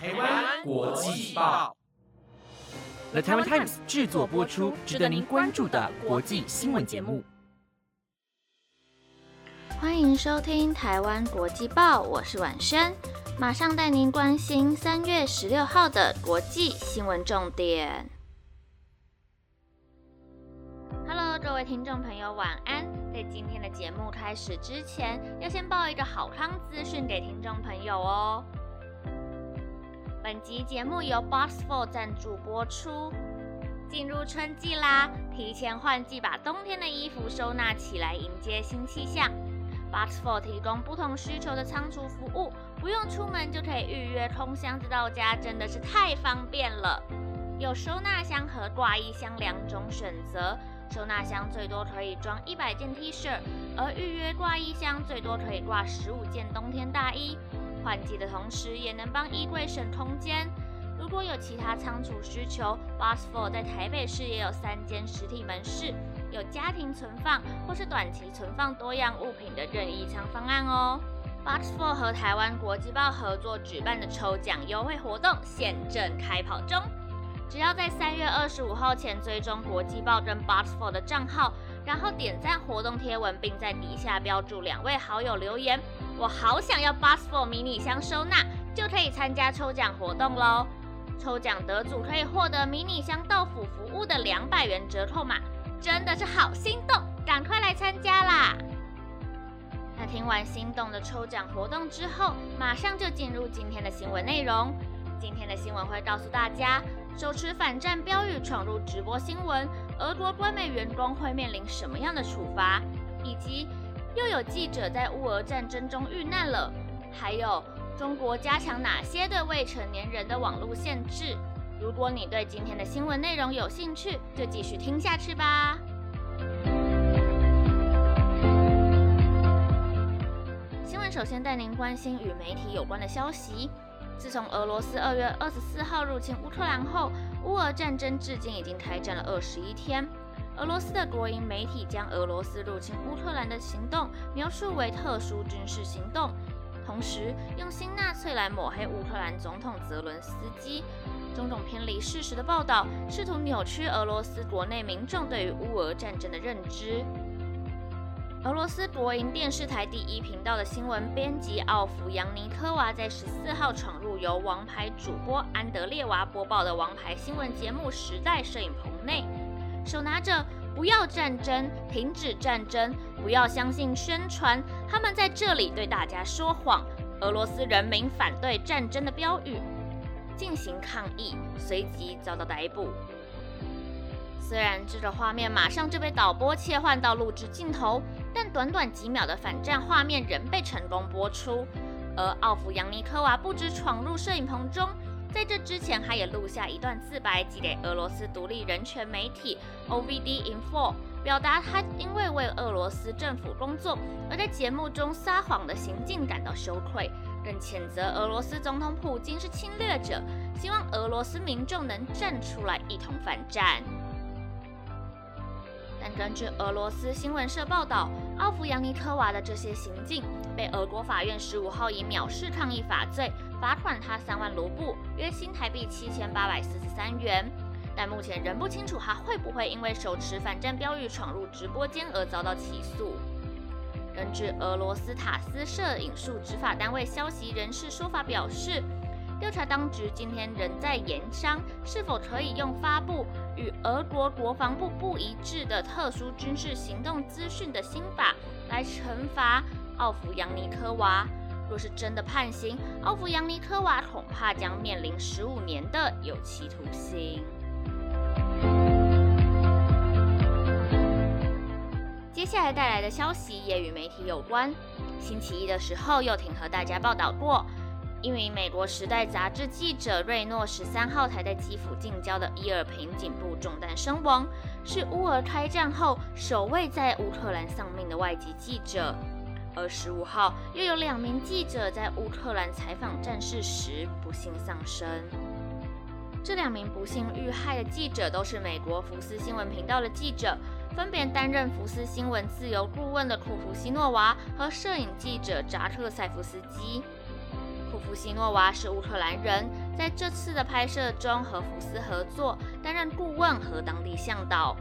台湾国际报，The Taiwan Times 制作播出，值得您关注的国际新闻节目。欢迎收听台湾国际报，我是婉萱，马上带您关心三月十六号的国际新闻重点。Hello，各位听众朋友，晚安。在今天的节目开始之前，要先报一个好康资讯给听众朋友哦。本集节目由 Boxful 赞助播出。进入春季啦，提前换季，把冬天的衣服收纳起来，迎接新气象。Boxful 提供不同需求的仓储服务，不用出门就可以预约，空箱子到家，真的是太方便了。有收纳箱和挂衣箱两种选择，收纳箱最多可以装一百件 T 恤，而预约挂衣箱最多可以挂十五件冬天大衣。换季的同时，也能帮衣柜省空间。如果有其他仓储需求，Box Four 在台北市也有三间实体门市。有家庭存放或是短期存放多样物品的任意仓方案哦。Box Four 和台湾国际报合作举办的抽奖优惠活动现正开跑中，只要在三月二十五号前追踪国际报跟 Box Four 的账号，然后点赞活动贴文，并在底下标注两位好友留言“我好想要 Box Four 迷你箱收纳”，就可以参加抽奖活动喽。抽奖得主可以获得迷你箱到府服务的两百元折扣码。真的是好心动，赶快来参加啦！那听完心动的抽奖活动之后，马上就进入今天的新闻内容。今天的新闻会告诉大家，手持反战标语闯入直播新闻，俄国官媒员工会面临什么样的处罚，以及又有记者在乌俄战争中遇难了，还有中国加强哪些对未成年人的网络限制。如果你对今天的新闻内容有兴趣，就继续听下去吧。新闻首先带您关心与媒体有关的消息。自从俄罗斯二月二十四号入侵乌克兰后，乌俄战争至今已经开战了二十一天。俄罗斯的国营媒体将俄罗斯入侵乌克兰的行动描述为特殊军事行动，同时用新纳粹来抹黑乌克兰总统泽伦斯基。种种偏离事实的报道，试图扭曲俄罗斯国内民众对于乌俄战争的认知。俄罗斯国营电视台第一频道的新闻编辑奥夫扬尼科娃在十四号闯入由王牌主播安德烈娃播报的王牌新闻节目《时代》摄影棚内，手拿着“不要战争，停止战争，不要相信宣传，他们在这里对大家说谎，俄罗斯人民反对战争”的标语。进行抗议，随即遭到逮捕。虽然这个画面马上就被导播切换到录制镜头，但短短几秒的反战画面仍被成功播出。而奥弗扬尼科娃不止闯入摄影棚中，在这之前，他也录下一段自白，寄给俄罗斯独立人权媒体 OVD Info，表达他因为为俄罗斯政府工作而在节目中撒谎的行径感到羞愧。更谴责俄罗斯总统普京是侵略者，希望俄罗斯民众能站出来一同反战。但根据俄罗斯新闻社报道，奥弗扬尼科娃的这些行径被俄国法院十五号以藐视抗议法罪罚款他三万卢布，约新台币七千八百四十三元。但目前仍不清楚他会不会因为手持反战标语闯入直播间而遭到起诉。根据俄罗斯塔斯社引述执法单位消息人士说法表示，调查当局今天仍在研商是否可以用发布与俄国国防部不一致的特殊军事行动资讯的新法来惩罚奥弗扬尼科娃。若是真的判刑，奥弗扬尼科娃恐怕将面临十五年的有期徒刑。接下来带来的消息也与媒体有关。星期一的时候，又挺和大家报道过，一名美国《时代》杂志记者瑞诺十三号才在基辅近郊的伊尔平颈部中弹身亡，是乌俄开战后首位在乌克兰丧命的外籍记者。而十五号又有两名记者在乌克兰采访战事时不幸丧生。这两名不幸遇害的记者都是美国福斯新闻频道的记者。分别担任福斯新闻自由顾问的库夫西诺娃和摄影记者扎克塞夫斯基。库夫西诺娃是乌克兰人，在这次的拍摄中和福斯合作，担任顾问和当地向导。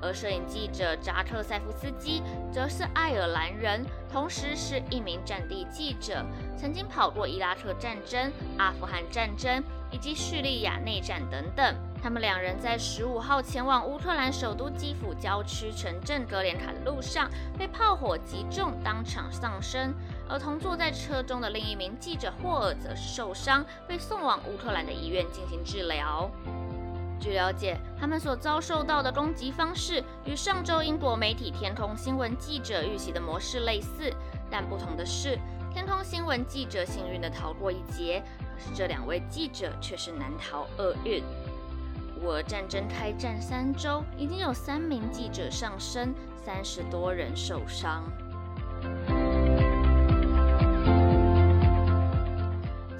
而摄影记者扎特塞夫斯基则是爱尔兰人，同时是一名战地记者，曾经跑过伊拉克战争、阿富汗战争以及叙利亚内战等等。他们两人在十五号前往乌克兰首都基辅郊区城镇格连卡的路上被炮火击中，当场丧生。而同坐在车中的另一名记者霍尔则受伤，被送往乌克兰的医院进行治疗。据了解，他们所遭受到的攻击方式与上周英国媒体天空新闻记者遇袭的模式类似，但不同的是，天空新闻记者幸运地逃过一劫，可是这两位记者却是难逃厄运。乌俄战争开战三周，已经有三名记者丧生，三十多人受伤。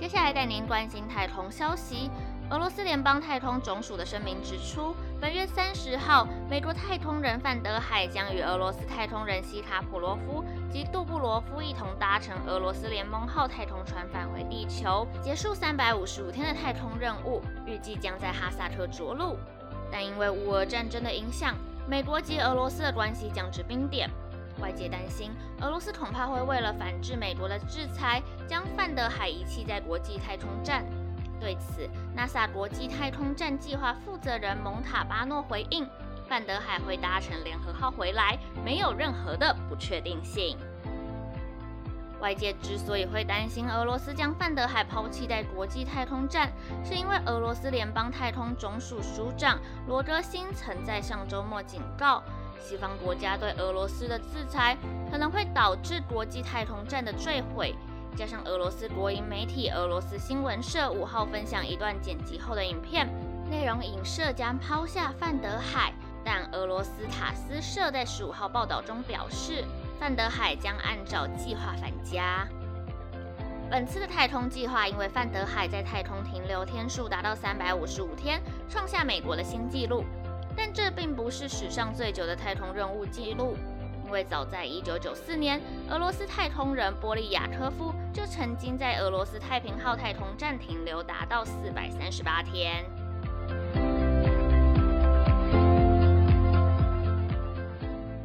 接下来带您关心太空消息。俄罗斯联邦太空总署的声明指出，本月三十号，美国太空人范德海将与俄罗斯太空人希卡普罗夫及杜布罗夫一同搭乘俄罗斯联盟号太空船返回地球，结束三百五十五天的太空任务，预计将在哈萨克着陆。但因为乌俄战争的影响，美国及俄罗斯的关系降至冰点。外界担心，俄罗斯恐怕会为了反制美国的制裁，将范德海遗弃在国际太空站。对此，NASA 国际太空站计划负责人蒙塔巴诺回应：“范德海会搭乘联合号回来，没有任何的不确定性。”外界之所以会担心俄罗斯将范德海抛弃在国际太空站，是因为俄罗斯联邦太空总署署长罗德辛曾在上周末警告，西方国家对俄罗斯的制裁可能会导致国际太空站的坠毁。加上俄罗斯国营媒体俄罗斯新闻社五号分享一段剪辑后的影片，内容影射将抛下范德海，但俄罗斯塔斯社在十五号报道中表示，范德海将按照计划返家。本次的太空计划因为范德海在太空停留天数达到三百五十五天，创下美国的新纪录，但这并不是史上最久的太空任务记录。因为早在1994年，俄罗斯太空人波利亚科夫就曾经在俄罗斯太平号太空站停留达到438天。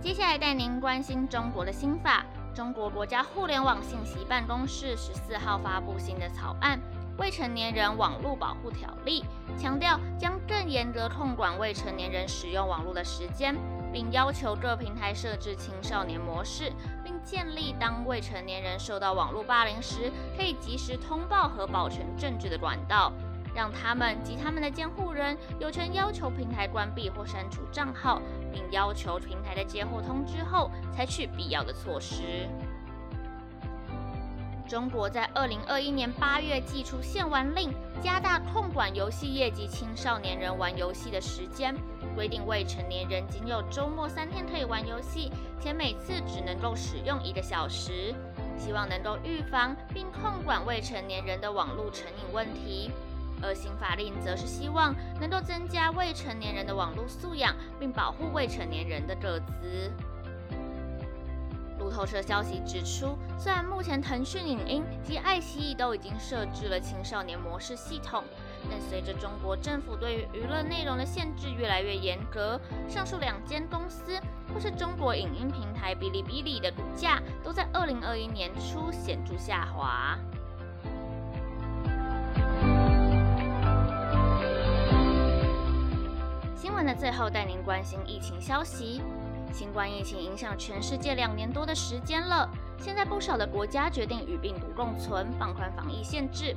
接下来带您关心中国的新法。中国国家互联网信息办公室十四号发布新的草案《未成年人网络保护条例》，强调将更严格控管未成年人使用网络的时间。并要求各平台设置青少年模式，并建立当未成年人受到网络霸凌时，可以及时通报和保存证据的管道，让他们及他们的监护人有权要求平台关闭或删除账号，并要求平台在接获通知后采取必要的措施。中国在二零二一年八月寄出限玩令，加大控管游戏业及青少年人玩游戏的时间，规定未成年人仅有周末三天可以玩游戏，且每次只能够使用一个小时，希望能够预防并控管未成年人的网络成瘾问题。而新法令则是希望能够增加未成年人的网络素养，并保护未成年人的个资。路透社消息指出，虽然目前腾讯影音及爱奇艺都已经设置了青少年模式系统，但随着中国政府对于娱乐内容的限制越来越严格，上述两间公司或是中国影音平台哔哩哔哩的股价都在二零二一年初显著下滑。新闻的最后，带您关心疫情消息。新冠疫情影响全世界两年多的时间了，现在不少的国家决定与病毒共存，放宽防疫限制。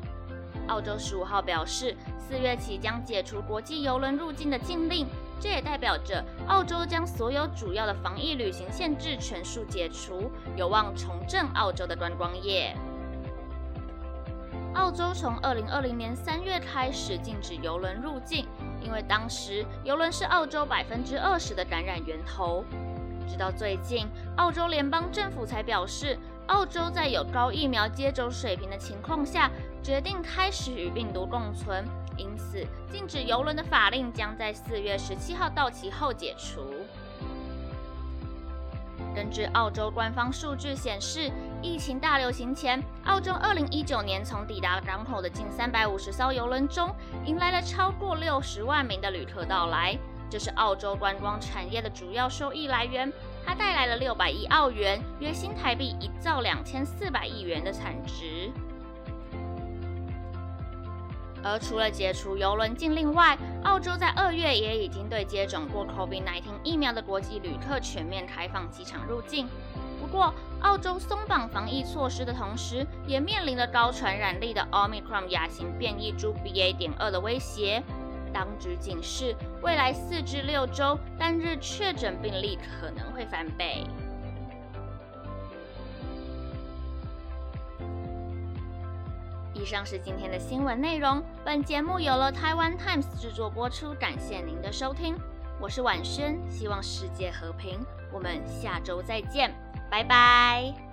澳洲十五号表示，四月起将解除国际邮轮入境的禁令，这也代表着澳洲将所有主要的防疫旅行限制全数解除，有望重振澳洲的观光业。澳洲从二零二零年三月开始禁止邮轮入境，因为当时邮轮是澳洲百分之二十的感染源头。直到最近，澳洲联邦政府才表示，澳洲在有高疫苗接种水平的情况下，决定开始与病毒共存，因此禁止邮轮的法令将在四月十七号到期后解除。根据澳洲官方数据显示，疫情大流行前，澳洲2019年从抵达港口的近350艘游轮中，迎来了超过60万名的旅客到来。这是澳洲观光产业的主要收益来源，它带来了600亿澳元（约新台币一兆两千四百亿元）的产值。而除了解除邮轮禁令外，澳洲在二月也已经对接种过 COVID-19 疫苗的国际旅客全面开放机场入境。不过，澳洲松绑防疫措施的同时，也面临了高传染力的 Omicron 亚型变异株 BA. 点二的威胁。当局警示，未来四至六周单日确诊病例可能会翻倍。以上是今天的新闻内容。本节目由了台湾 Times 制作播出，感谢您的收听。我是婉萱，希望世界和平。我们下周再见，拜拜。